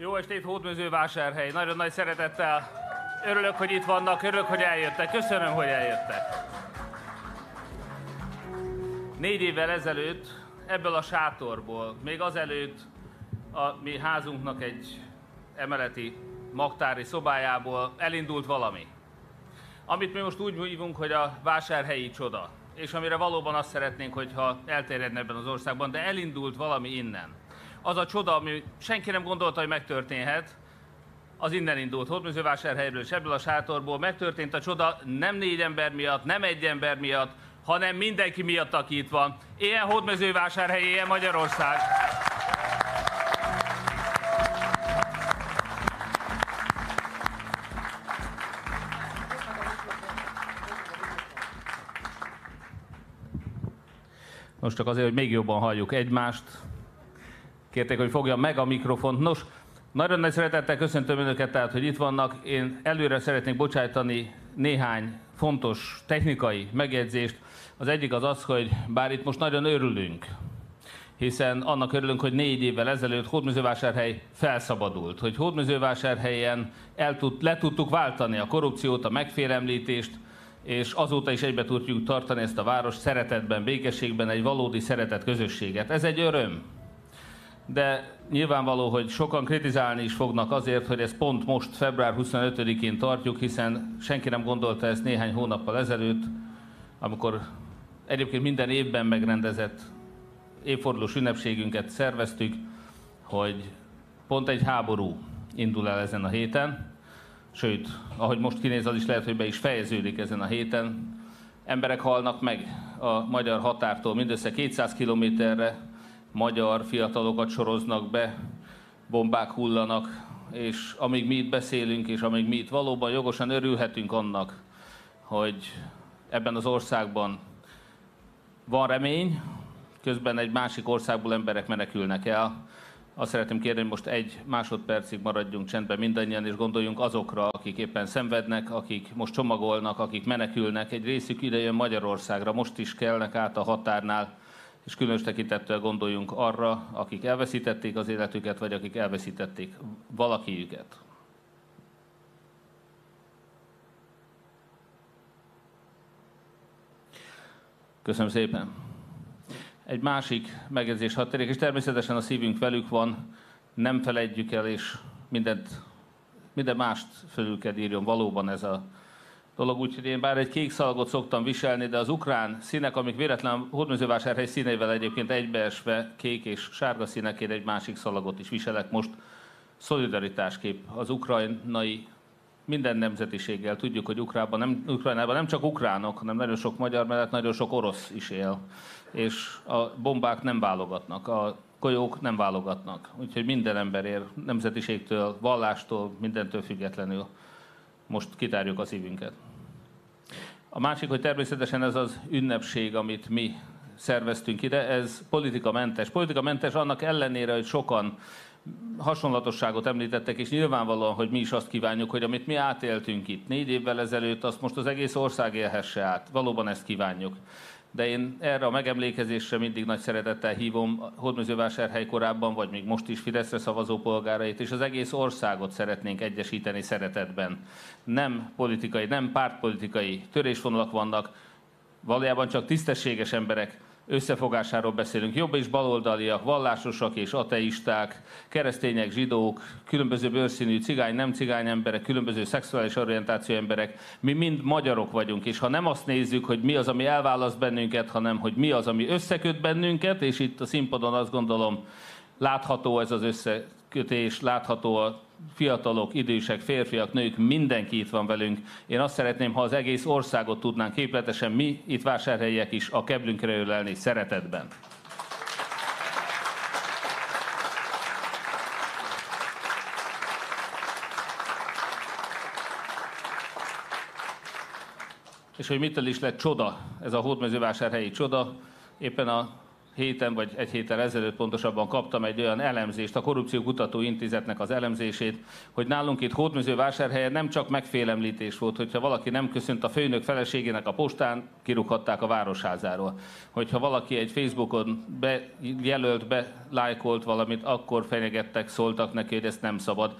Jó estét, Hódmezővásárhely! Nagyon nagy szeretettel örülök, hogy itt vannak, örülök, hogy eljöttek. Köszönöm, hogy eljöttek. Négy évvel ezelőtt ebből a sátorból, még azelőtt a mi házunknak egy emeleti magtári szobájából elindult valami. Amit mi most úgy hívunk, hogy a vásárhelyi csoda. És amire valóban azt szeretnénk, hogyha elterjedne ebben az országban, de elindult valami innen. Az a csoda, ami senki nem gondolta, hogy megtörténhet, az innen indult Hódműzővásárhelyről és ebből a sátorból megtörtént a csoda nem négy ember miatt, nem egy ember miatt, hanem mindenki miatt, aki itt van. Ilyen Hódmezővásárhely, ilyen Magyarország. Most csak azért, hogy még jobban halljuk egymást. Kérték, hogy fogjam meg a mikrofont. Nos, nagyon nagy szeretettel köszöntöm Önöket, tehát, hogy itt vannak. Én előre szeretnék bocsájtani néhány fontos technikai megjegyzést. Az egyik az az, hogy bár itt most nagyon örülünk, hiszen annak örülünk, hogy négy évvel ezelőtt Hódműzővásárhely felszabadult, hogy Hódműzővásárhelyen el tud, le tudtuk váltani a korrupciót, a megfélemlítést, és azóta is egybe tudjuk tartani ezt a város szeretetben, békességben, egy valódi szeretet közösséget. Ez egy öröm. De nyilvánvaló, hogy sokan kritizálni is fognak azért, hogy ezt pont most, február 25-én tartjuk, hiszen senki nem gondolta ezt néhány hónappal ezelőtt, amikor egyébként minden évben megrendezett évfordulós ünnepségünket szerveztük, hogy pont egy háború indul el ezen a héten, sőt, ahogy most kinéz, az is lehet, hogy be is fejeződik ezen a héten. Emberek halnak meg a magyar határtól mindössze 200 kilométerre, magyar fiatalokat soroznak be, bombák hullanak, és amíg mi itt beszélünk, és amíg mi itt valóban jogosan örülhetünk annak, hogy ebben az országban van remény, közben egy másik országból emberek menekülnek el. Azt szeretném kérni, hogy most egy másodpercig maradjunk csendben mindannyian, és gondoljunk azokra, akik éppen szenvednek, akik most csomagolnak, akik menekülnek. Egy részük ide jön Magyarországra, most is kellnek át a határnál, és különös tekintettel gondoljunk arra, akik elveszítették az életüket, vagy akik elveszítették valakiüket. Köszönöm szépen. Egy másik megjegyzés hadd és természetesen a szívünk velük van, nem felejtjük el, és mindent, minden mást fölül kell írjon valóban ez a dolog, úgyhogy én bár egy kék szalagot szoktam viselni, de az ukrán színek, amik véletlen hódműzővásárhely színeivel egyébként egybeesve kék és sárga színekért egy másik szalagot is viselek most, szolidaritásképp az ukrajnai minden nemzetiséggel. Tudjuk, hogy Ukrában nem, Ukrajnában nem csak ukránok, hanem nagyon sok magyar mellett nagyon sok orosz is él. És a bombák nem válogatnak, a golyók nem válogatnak. Úgyhogy minden ember ér, nemzetiségtől, vallástól, mindentől függetlenül. Most kitárjuk a szívünket. A másik, hogy természetesen ez az ünnepség, amit mi szerveztünk ide, ez politikamentes. Politikamentes annak ellenére, hogy sokan hasonlatosságot említettek, és nyilvánvalóan, hogy mi is azt kívánjuk, hogy amit mi átéltünk itt négy évvel ezelőtt, azt most az egész ország élhesse át. Valóban ezt kívánjuk. De én erre a megemlékezésre mindig nagy szeretettel hívom Hódmezővásárhely korábban, vagy még most is Fideszre szavazó polgárait, és az egész országot szeretnénk egyesíteni szeretetben. Nem politikai, nem pártpolitikai törésvonalak vannak, valójában csak tisztességes emberek összefogásáról beszélünk. Jobb és baloldaliak, vallásosak és ateisták, keresztények, zsidók, különböző bőrszínű cigány, nem cigány emberek, különböző szexuális orientáció emberek. Mi mind magyarok vagyunk, és ha nem azt nézzük, hogy mi az, ami elválaszt bennünket, hanem hogy mi az, ami összeköt bennünket, és itt a színpadon azt gondolom látható ez az összekötés, látható a fiatalok, idősek, férfiak, nők, mindenki itt van velünk. Én azt szeretném, ha az egész országot tudnánk képletesen mi, itt vásárhelyek is, a keblünkre ölelni szeretetben. És hogy mitől is lett csoda, ez a hódmezővásárhelyi csoda, éppen a héten, vagy egy héttel ezelőtt pontosabban kaptam egy olyan elemzést, a Korrupció Kutató Intézetnek az elemzését, hogy nálunk itt Hódműzővásárhelyen nem csak megfélemlítés volt, hogyha valaki nem köszönt a főnök feleségének a postán, kirúghatták a városházáról. Hogyha valaki egy Facebookon bejelölt, belájkolt valamit, akkor fenyegettek, szóltak neki, hogy ezt nem szabad.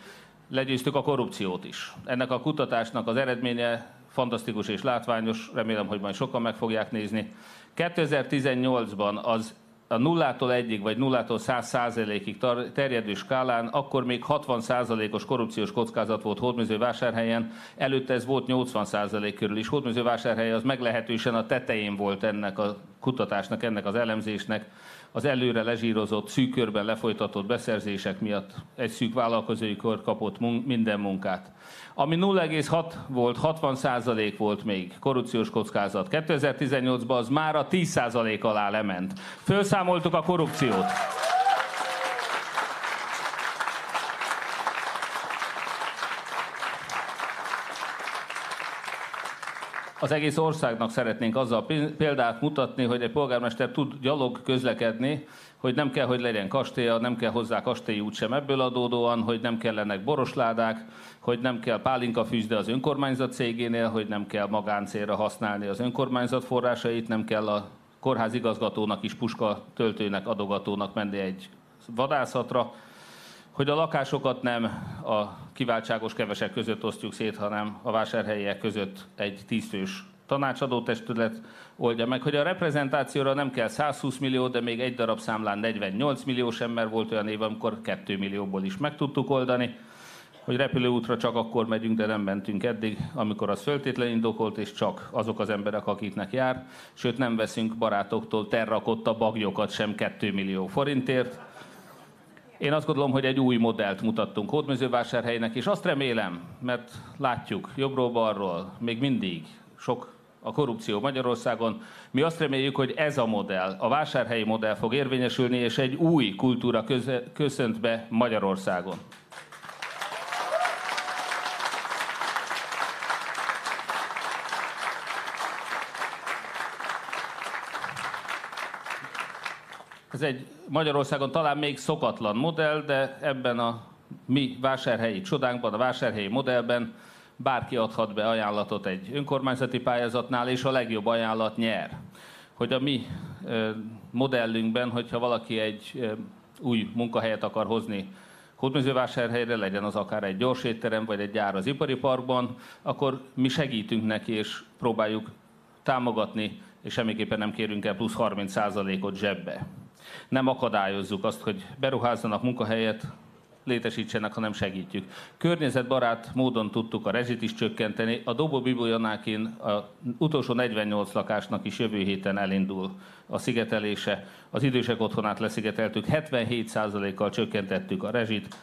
Legyőztük a korrupciót is. Ennek a kutatásnak az eredménye fantasztikus és látványos, remélem, hogy majd sokan meg fogják nézni. 2018-ban az a nullától egyig, vagy nullától száz százalékig terjedő skálán, akkor még 60 százalékos korrupciós kockázat volt Hódműzővásárhelyen, előtte ez volt 80 százalék körül is. Hódműzővásárhely az meglehetősen a tetején volt ennek a kutatásnak, ennek az elemzésnek az előre lezsírozott, szűk körben lefolytatott beszerzések miatt egy szűk vállalkozói kör kapott mun- minden munkát. Ami 0,6 volt, 60 százalék volt még korrupciós kockázat. 2018-ban az már a 10 százalék alá lement. Fölszámoltuk a korrupciót. Az egész országnak szeretnénk azzal példát mutatni, hogy egy polgármester tud gyalog közlekedni, hogy nem kell, hogy legyen kastélya, nem kell hozzá út sem ebből adódóan, hogy nem kellenek borosládák, hogy nem kell pálinka fűzde az önkormányzat cégénél, hogy nem kell magáncélra használni az önkormányzat forrásait, nem kell a kórház igazgatónak is puska töltőnek, adogatónak menni egy vadászatra, hogy a lakásokat nem a kiváltságos kevesek között osztjuk szét, hanem a vásárhelyiek között egy tízfős tanácsadó testület oldja meg, hogy a reprezentációra nem kell 120 millió, de még egy darab számlán 48 milliós ember volt olyan év, amikor 2 millióból is meg tudtuk oldani, hogy repülőútra csak akkor megyünk, de nem mentünk eddig, amikor az föltétlenül indokolt, és csak azok az emberek, akiknek jár. Sőt, nem veszünk barátoktól terrakotta bagyokat sem 2 millió forintért, én azt gondolom, hogy egy új modellt mutattunk Hódmezővásárhelynek, és azt remélem, mert látjuk jobbról-balról még mindig sok a korrupció Magyarországon. Mi azt reméljük, hogy ez a modell, a vásárhelyi modell fog érvényesülni, és egy új kultúra köszönt be Magyarországon. Ez egy Magyarországon talán még szokatlan modell, de ebben a mi vásárhelyi csodánkban, a vásárhelyi modellben bárki adhat be ajánlatot egy önkormányzati pályázatnál, és a legjobb ajánlat nyer. Hogy a mi modellünkben, hogyha valaki egy új munkahelyet akar hozni Hódműzővásárhelyre, legyen az akár egy gyors étterem, vagy egy gyár az ipari parkban, akkor mi segítünk neki, és próbáljuk támogatni, és semmiképpen nem kérünk el plusz 30%-ot zsebbe nem akadályozzuk azt, hogy beruházzanak munkahelyet, létesítsenek, hanem segítjük. Környezetbarát módon tudtuk a rezsit is csökkenteni. A Dobó Bibolyanákin a utolsó 48 lakásnak is jövő héten elindul a szigetelése. Az idősek otthonát leszigeteltük, 77%-kal csökkentettük a rezsit.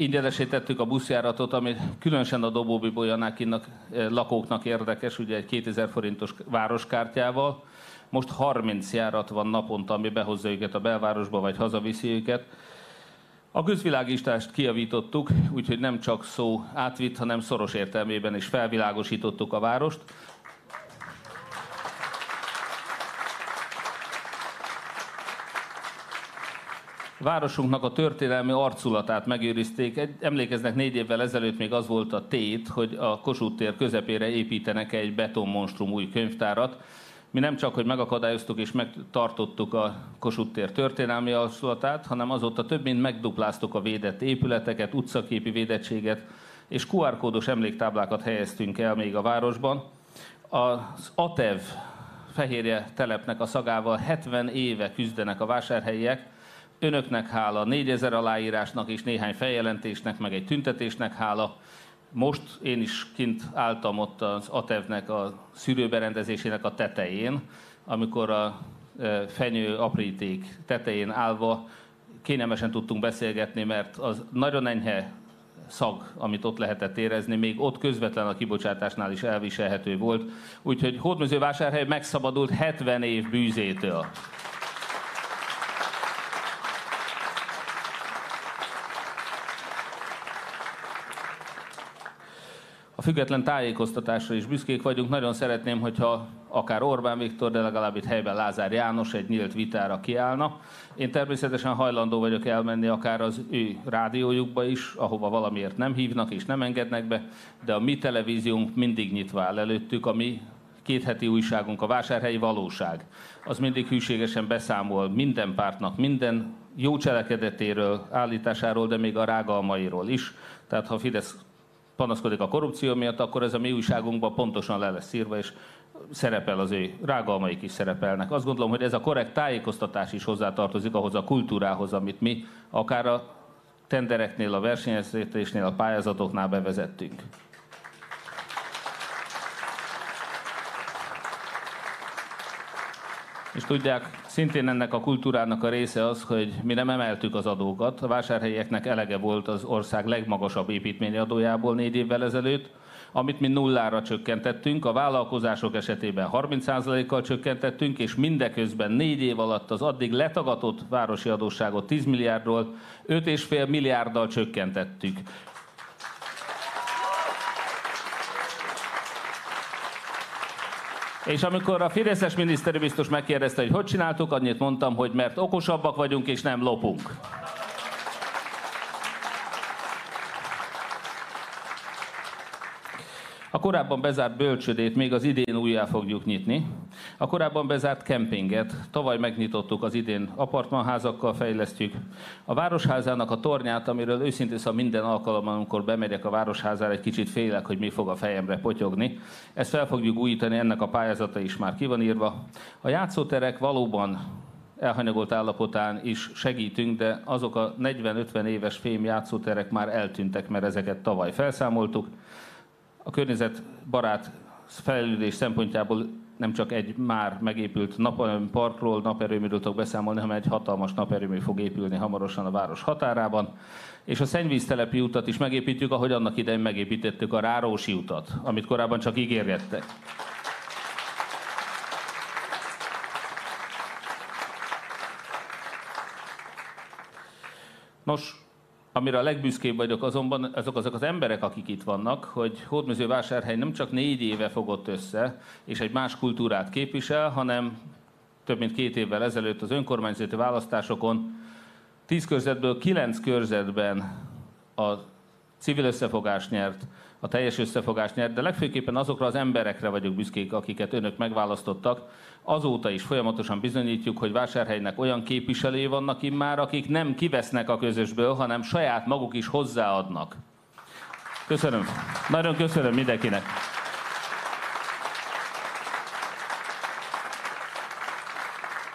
Ingyenesítettük a buszjáratot, ami különösen a Dobóbi Bolyanákinak eh, lakóknak érdekes, ugye egy 2000 forintos városkártyával. Most 30 járat van naponta, ami behozza őket a belvárosba, vagy hazaviszi őket. A közvilágítást kiavítottuk, úgyhogy nem csak szó átvitt, hanem szoros értelmében is felvilágosítottuk a várost. Városunknak a történelmi arculatát megőrizték. Emlékeznek, négy évvel ezelőtt még az volt a tét, hogy a Kossuth tér közepére építenek egy betonmonstrum új könyvtárat. Mi nem csak, hogy megakadályoztuk és megtartottuk a Kossuth tér történelmi arculatát, hanem azóta több mint megdupláztuk a védett épületeket, utcaképi védettséget, és QR kódos emléktáblákat helyeztünk el még a városban. Az ATEV fehérje telepnek a szagával 70 éve küzdenek a vásárhelyiek, Önöknek hála, 4000 aláírásnak és néhány feljelentésnek, meg egy tüntetésnek hála. Most én is kint álltam ott az ATEV-nek a szűrőberendezésének a tetején, amikor a e, fenyő apríték tetején állva kényelmesen tudtunk beszélgetni, mert az nagyon enyhe szag, amit ott lehetett érezni, még ott közvetlen a kibocsátásnál is elviselhető volt. Úgyhogy Hódműzővásárhely megszabadult 70 év bűzétől. A független tájékoztatásra is büszkék vagyunk. Nagyon szeretném, hogyha akár Orbán Viktor, de legalább itt helyben Lázár János egy nyílt vitára kiállna. Én természetesen hajlandó vagyok elmenni akár az ő rádiójukba is, ahova valamiért nem hívnak és nem engednek be, de a mi televíziónk mindig nyitva áll előttük, a mi két heti újságunk, a Vásárhelyi Valóság, az mindig hűségesen beszámol minden pártnak, minden jó cselekedetéről, állításáról, de még a rágalmairól is. Tehát ha Fidesz panaszkodik a korrupció miatt, akkor ez a mi újságunkban pontosan le lesz írva, és szerepel az ő rágalmaik is szerepelnek. Azt gondolom, hogy ez a korrekt tájékoztatás is hozzátartozik ahhoz a kultúrához, amit mi akár a tendereknél, a versenyeztetésnél, a pályázatoknál bevezettünk. És tudják, szintén ennek a kultúrának a része az, hogy mi nem emeltük az adókat. A vásárhelyieknek elege volt az ország legmagasabb építményi adójából négy évvel ezelőtt, amit mi nullára csökkentettünk, a vállalkozások esetében 30%-kal csökkentettünk, és mindeközben négy év alatt az addig letagatott városi adósságot 10 milliárdról 5,5 milliárddal csökkentettük. És amikor a Fideszes miniszteri biztos megkérdezte, hogy hogy csináltuk, annyit mondtam, hogy mert okosabbak vagyunk és nem lopunk. A korábban bezárt bölcsödét még az idén újjá fogjuk nyitni. A korábban bezárt kempinget tavaly megnyitottuk, az idén apartmanházakkal fejlesztjük. A Városházának a tornyát, amiről őszintén szóval minden alkalommal, amikor bemegyek a Városházára, egy kicsit félek, hogy mi fog a fejemre potyogni. Ezt fel fogjuk újítani, ennek a pályázata is már ki van írva. A játszóterek valóban elhanyagolt állapotán is segítünk, de azok a 40-50 éves fém játszóterek már eltűntek, mert ezeket tavaly felszámoltuk a környezetbarát fejlődés szempontjából nem csak egy már megépült parkról, naperőműről tudok beszámolni, hanem egy hatalmas naperőmű fog épülni hamarosan a város határában. És a szennyvíztelepi utat is megépítjük, ahogy annak idején megépítettük a Rárósi utat, amit korábban csak ígérgettek. Nos, Amire a legbüszkébb vagyok azonban, azok azok az emberek, akik itt vannak, hogy Hódmezővásárhely nem csak négy éve fogott össze, és egy más kultúrát képvisel, hanem több mint két évvel ezelőtt az önkormányzati választásokon tíz körzetből kilenc körzetben a civil összefogás nyert, a teljes összefogás nyert, de legfőképpen azokra az emberekre vagyok büszkék, akiket önök megválasztottak. Azóta is folyamatosan bizonyítjuk, hogy vásárhelynek olyan képviselői vannak immár, akik nem kivesznek a közösből, hanem saját maguk is hozzáadnak. Köszönöm. Nagyon köszönöm mindenkinek.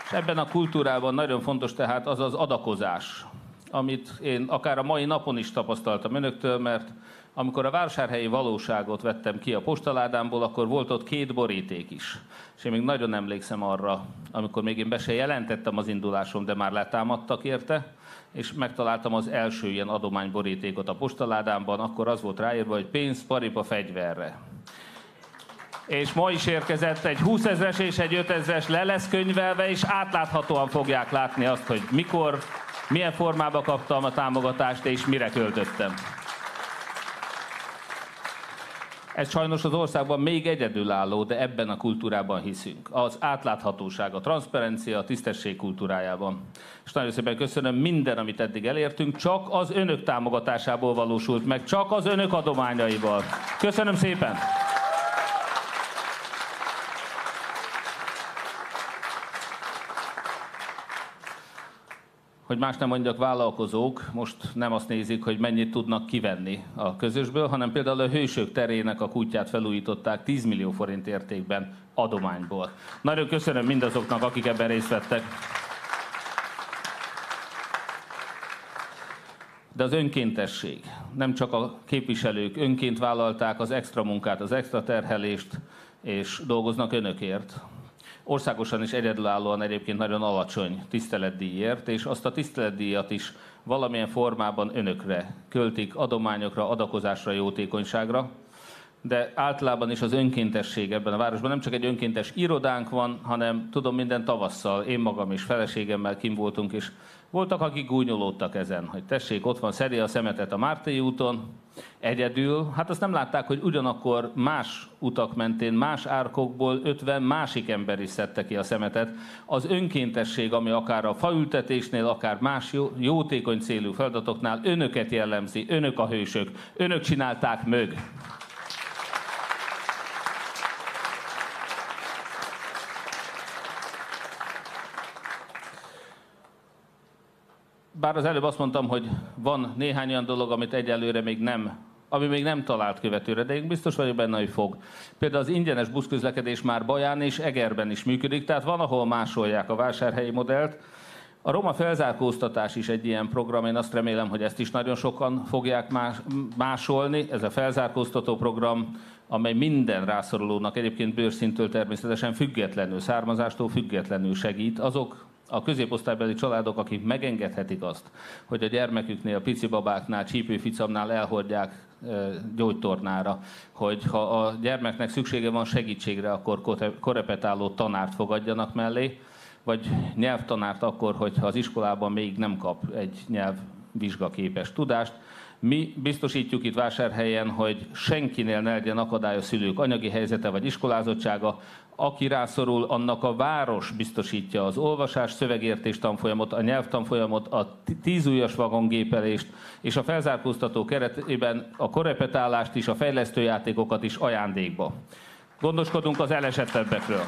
És ebben a kultúrában nagyon fontos tehát az az adakozás, amit én akár a mai napon is tapasztaltam önöktől, mert amikor a vásárhelyi valóságot vettem ki a postaládámból, akkor volt ott két boríték is. És én még nagyon emlékszem arra, amikor még én be se jelentettem az indulásom, de már letámadtak érte, és megtaláltam az első ilyen adományborítékot a postaládámban, akkor az volt ráírva, hogy pénz, paripa, fegyverre. És ma is érkezett egy 20 ezres és egy 5 ezres le lesz könyvelve, és átláthatóan fogják látni azt, hogy mikor, milyen formában kaptam a támogatást, és mire költöttem. Ez sajnos az országban még egyedülálló, de ebben a kultúrában hiszünk. Az átláthatóság, a transzparencia, a tisztesség kultúrájában. És nagyon szépen köszönöm minden, amit eddig elértünk, csak az önök támogatásából valósult meg, csak az önök adományaival. Köszönöm szépen! Hogy más nem mondjak, vállalkozók most nem azt nézik, hogy mennyit tudnak kivenni a közösből, hanem például a Hősök terének a kutyát felújították 10 millió forint értékben adományból. Nagyon köszönöm mindazoknak, akik ebben részt vettek. De az önkéntesség. Nem csak a képviselők önként vállalták az extra munkát, az extra terhelést, és dolgoznak önökért, országosan is egyedülállóan egyébként nagyon alacsony tiszteletdíjért, és azt a tiszteletdíjat is valamilyen formában önökre költik, adományokra, adakozásra, jótékonyságra. De általában is az önkéntesség ebben a városban nem csak egy önkéntes irodánk van, hanem tudom minden tavasszal, én magam is feleségemmel kim voltunk, és Voltak, akik gúnyolódtak ezen, hogy tessék, ott van szedi a szemetet a Mártai úton, egyedül. Hát azt nem látták, hogy ugyanakkor más utak mentén, más árkokból 50 másik ember is szedte ki a szemetet. Az önkéntesség, ami akár a faültetésnél, akár más jó, jótékony célú feladatoknál önöket jellemzi, önök a hősök, önök csinálták mög. Bár az előbb azt mondtam, hogy van néhány olyan dolog, amit egyelőre még nem ami még nem talált követőre, de én biztos vagyok benne, hogy fog. Például az ingyenes buszközlekedés már Baján és Egerben is működik, tehát van, ahol másolják a vásárhelyi modellt. A roma felzárkóztatás is egy ilyen program, én azt remélem, hogy ezt is nagyon sokan fogják más, másolni. Ez a felzárkóztató program, amely minden rászorulónak egyébként bőrszintől természetesen függetlenül, származástól függetlenül segít. Azok a középosztálybeli családok, akik megengedhetik azt, hogy a gyermeküknél, a pici babáknál, csípőficamnál elhordják gyógytornára, hogy ha a gyermeknek szüksége van segítségre, akkor korepetáló tanárt fogadjanak mellé, vagy nyelvtanárt akkor, hogyha az iskolában még nem kap egy nyelvvizsgaképes tudást. Mi biztosítjuk itt vásárhelyen, hogy senkinél ne legyen akadály a szülők anyagi helyzete vagy iskolázottsága, aki rászorul, annak a város biztosítja az olvasás, szövegértés tanfolyamot, a nyelvtanfolyamot, a tízújas vagongépelést, és a felzárkóztató keretében a korepetálást is, a fejlesztőjátékokat is ajándékba. Gondoskodunk az elesettebbekről.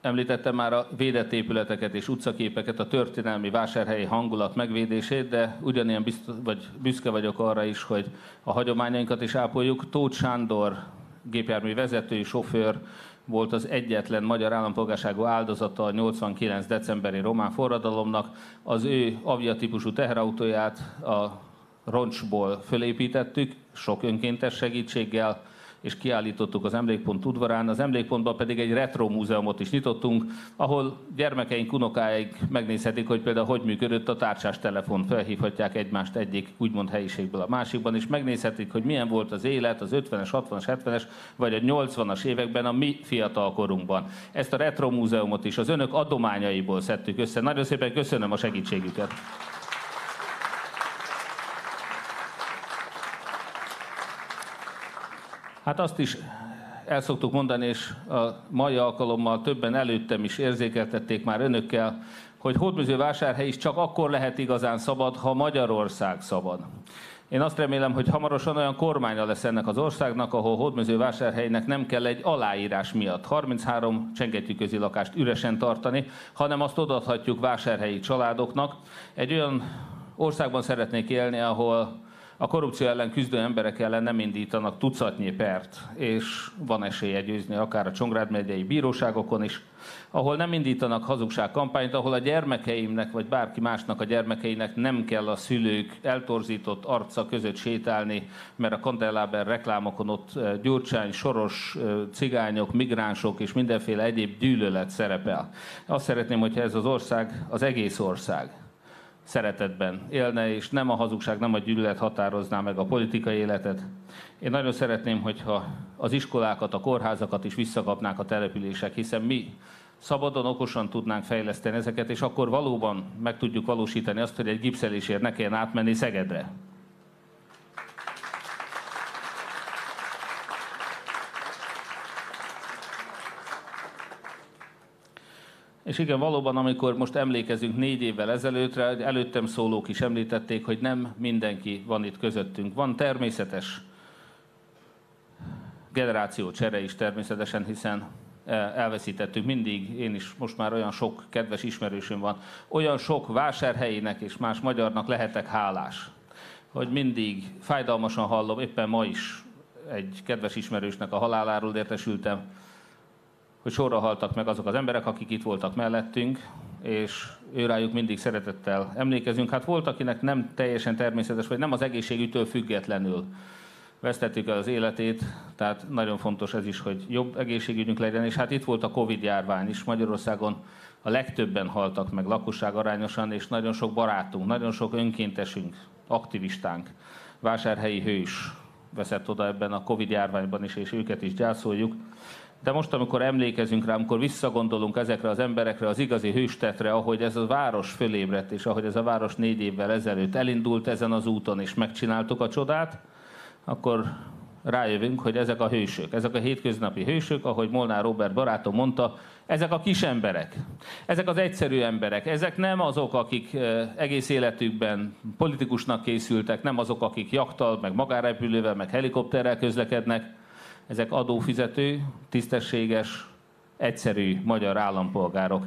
Említettem már a védett épületeket és utcaképeket, a történelmi vásárhelyi hangulat megvédését, de ugyanilyen biztos, vagy büszke vagyok arra is, hogy a hagyományainkat is ápoljuk. Tóth Sándor gépjármű vezetői, sofőr volt az egyetlen magyar állampolgárságú áldozata a 89. decemberi román forradalomnak. Az ő avia típusú teherautóját a roncsból fölépítettük, sok önkéntes segítséggel, és kiállítottuk az Emlékpont udvarán. Az Emlékpontban pedig egy retro múzeumot is nyitottunk, ahol gyermekeink, unokáik megnézhetik, hogy például hogy működött a tárcsás telefon. Felhívhatják egymást egyik úgymond helyiségből a másikban, és megnézhetik, hogy milyen volt az élet az 50-es, 60-as, 70-es vagy a 80-as években a mi fiatal korunkban. Ezt a retro múzeumot is az önök adományaiból szedtük össze. Nagyon szépen köszönöm a segítségüket. Hát azt is el szoktuk mondani, és a mai alkalommal többen előttem is érzékeltették már önökkel, hogy Hódműzővásárhely is csak akkor lehet igazán szabad, ha Magyarország szabad. Én azt remélem, hogy hamarosan olyan kormánya lesz ennek az országnak, ahol Hódműzővásárhelynek nem kell egy aláírás miatt 33 csengettyűközi lakást üresen tartani, hanem azt odaadhatjuk vásárhelyi családoknak. Egy olyan országban szeretnék élni, ahol a korrupció ellen küzdő emberek ellen nem indítanak tucatnyi pert, és van esélye győzni akár a Csongrád megyei bíróságokon is, ahol nem indítanak hazugságkampányt, ahol a gyermekeimnek, vagy bárki másnak a gyermekeinek nem kell a szülők eltorzított arca között sétálni, mert a Kandelláber reklámokon ott Gyurcsány, Soros, cigányok, migránsok és mindenféle egyéb gyűlölet szerepel. Azt szeretném, hogyha ez az ország, az egész ország szeretetben élne, és nem a hazugság, nem a gyűlölet határozná meg a politikai életet. Én nagyon szeretném, hogyha az iskolákat, a kórházakat is visszakapnák a települések, hiszen mi szabadon, okosan tudnánk fejleszteni ezeket, és akkor valóban meg tudjuk valósítani azt, hogy egy gipszelésért ne kelljen átmenni Szegedre. És igen, valóban, amikor most emlékezünk négy évvel ezelőttre, előttem szólók is említették, hogy nem mindenki van itt közöttünk. Van természetes generáció csere is természetesen, hiszen e, elveszítettük mindig, én is most már olyan sok kedves ismerősöm van, olyan sok vásárhelyének és más magyarnak lehetek hálás, hogy mindig fájdalmasan hallom, éppen ma is egy kedves ismerősnek a haláláról értesültem, hogy sorra haltak meg azok az emberek, akik itt voltak mellettünk, és ő rájuk mindig szeretettel emlékezünk. Hát volt, akinek nem teljesen természetes, vagy nem az egészségütől függetlenül vesztettük el az életét, tehát nagyon fontos ez is, hogy jobb egészségügyünk legyen, és hát itt volt a Covid járvány is Magyarországon, a legtöbben haltak meg lakosság arányosan, és nagyon sok barátunk, nagyon sok önkéntesünk, aktivistánk, vásárhelyi hős veszett oda ebben a Covid járványban is, és őket is gyászoljuk. De most, amikor emlékezünk rá, amikor visszagondolunk ezekre az emberekre, az igazi hőstetre, ahogy ez a város fölébredt, és ahogy ez a város négy évvel ezelőtt elindult ezen az úton, és megcsináltuk a csodát, akkor rájövünk, hogy ezek a hősök, ezek a hétköznapi hősök, ahogy Molnár Robert barátom mondta, ezek a kis emberek, ezek az egyszerű emberek, ezek nem azok, akik egész életükben politikusnak készültek, nem azok, akik jaktal, meg magárepülővel, meg helikopterrel közlekednek, ezek adófizető, tisztességes, egyszerű magyar állampolgárok.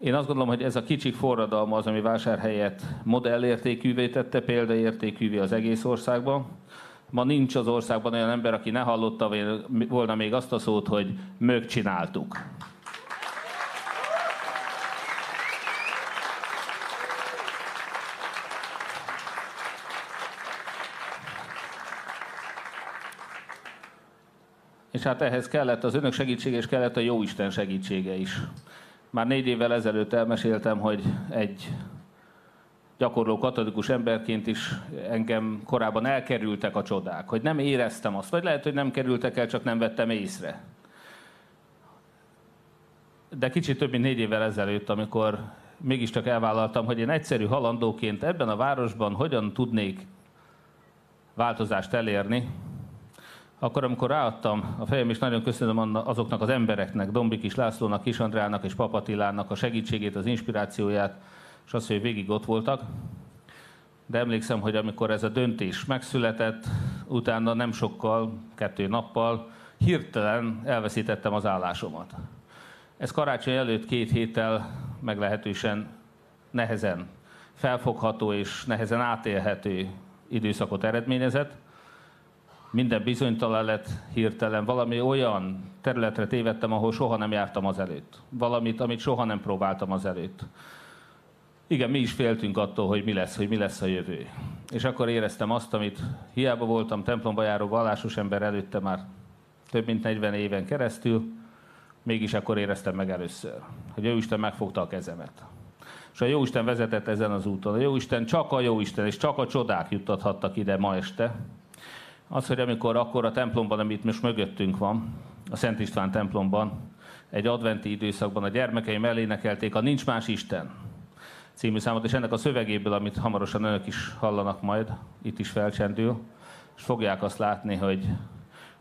Én azt gondolom, hogy ez a kicsik forradalma az, ami vásárhelyet modellértékűvé tette, példaértékűvé az egész országban. Ma nincs az országban olyan ember, aki ne hallotta volna még azt a szót, hogy mögcsináltuk. És hát ehhez kellett az önök segítsége, és kellett a Jóisten segítsége is. Már négy évvel ezelőtt elmeséltem, hogy egy gyakorló katolikus emberként is engem korábban elkerültek a csodák, hogy nem éreztem azt, vagy lehet, hogy nem kerültek el, csak nem vettem észre. De kicsit több mint négy évvel ezelőtt, amikor mégiscsak elvállaltam, hogy én egyszerű halandóként ebben a városban hogyan tudnék változást elérni, akkor amikor ráadtam a fejem, és nagyon köszönöm azoknak az embereknek, Dombik Lászlónak, Kis Andrának és Papatilának a segítségét, az inspirációját, és azt, hogy végig ott voltak. De emlékszem, hogy amikor ez a döntés megszületett, utána nem sokkal, kettő nappal, hirtelen elveszítettem az állásomat. Ez karácsony előtt két héttel meglehetősen nehezen felfogható és nehezen átélhető időszakot eredményezett. Minden bizonytalan lett hirtelen, valami olyan területre tévedtem, ahol soha nem jártam az előtt. Valamit, amit soha nem próbáltam az előtt igen, mi is féltünk attól, hogy mi lesz, hogy mi lesz a jövő. És akkor éreztem azt, amit hiába voltam templomba járó vallásos ember előtte már több mint 40 éven keresztül, mégis akkor éreztem meg először, hogy Jóisten megfogta a kezemet. És a Jóisten vezetett ezen az úton. A Jóisten csak a Jóisten, és csak a csodák juttathattak ide ma este. Az, hogy amikor akkor a templomban, amit most mögöttünk van, a Szent István templomban, egy adventi időszakban a gyermekeim elénekelték a Nincs más Isten című számot, és ennek a szövegéből, amit hamarosan önök is hallanak majd, itt is felcsendül, és fogják azt látni, hogy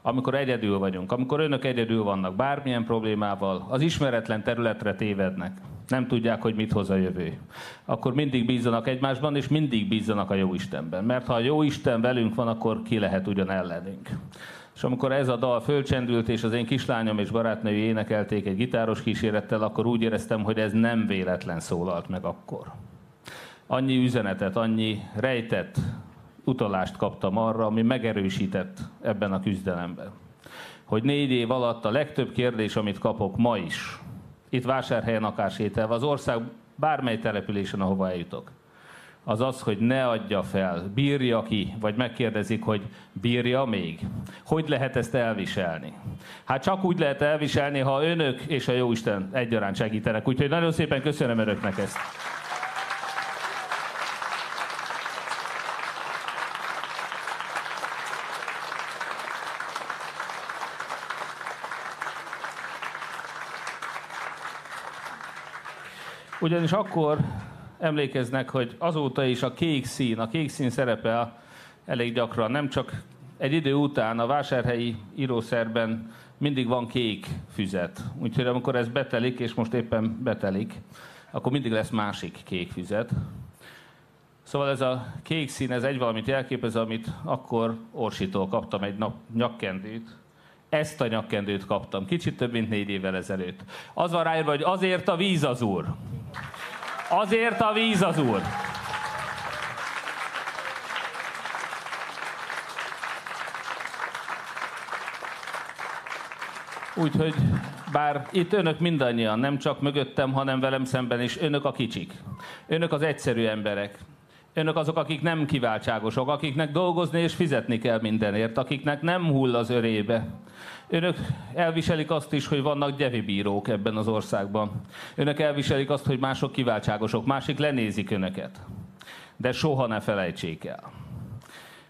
amikor egyedül vagyunk, amikor önök egyedül vannak bármilyen problémával, az ismeretlen területre tévednek, nem tudják, hogy mit hoz a jövő, akkor mindig bízzanak egymásban, és mindig bízzanak a jó Istenben. Mert ha a jó Isten velünk van, akkor ki lehet ugyan ellenünk. És amikor ez a dal fölcsendült, és az én kislányom és barátnői énekelték egy gitáros kísérettel, akkor úgy éreztem, hogy ez nem véletlen szólalt meg akkor. Annyi üzenetet, annyi rejtett utalást kaptam arra, ami megerősített ebben a küzdelemben. Hogy négy év alatt a legtöbb kérdés, amit kapok ma is, itt vásárhelyen akár sételve, az ország bármely településen, ahova eljutok, az az, hogy ne adja fel, bírja ki, vagy megkérdezik, hogy bírja még. Hogy lehet ezt elviselni? Hát csak úgy lehet elviselni, ha önök és a Jóisten egyaránt segítenek. Úgyhogy nagyon szépen köszönöm önöknek ezt. Ugyanis akkor emlékeznek, hogy azóta is a kék szín, a kék szín szerepel elég gyakran, nem csak egy idő után a vásárhelyi írószerben mindig van kék füzet. Úgyhogy amikor ez betelik, és most éppen betelik, akkor mindig lesz másik kék füzet. Szóval ez a kék szín, ez egy valamit jelképez, amit akkor Orsitól kaptam egy nap nyakkendőt. Ezt a nyakkendőt kaptam, kicsit több mint négy évvel ezelőtt. Az van ráírva, hogy azért a víz az úr. Azért a víz az úr. Úgyhogy bár itt önök mindannyian, nem csak mögöttem, hanem velem szemben is, önök a kicsik. Önök az egyszerű emberek. Önök azok, akik nem kiváltságosok, akiknek dolgozni és fizetni kell mindenért, akiknek nem hull az örébe. Önök elviselik azt is, hogy vannak gyevibírók ebben az országban. Önök elviselik azt, hogy mások kiváltságosok, másik lenézik önöket. De soha ne felejtsék el,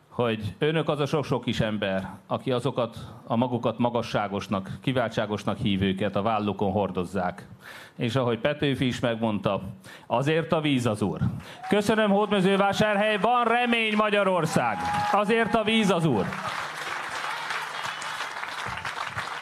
hogy önök az a sok-sok kis ember, aki azokat a magukat magasságosnak, kiváltságosnak hívőket a vállukon hordozzák. És ahogy Petőfi is megmondta, azért a víz az úr. Köszönöm, Hódmezővásárhely, van remény Magyarország. Azért a víz az úr.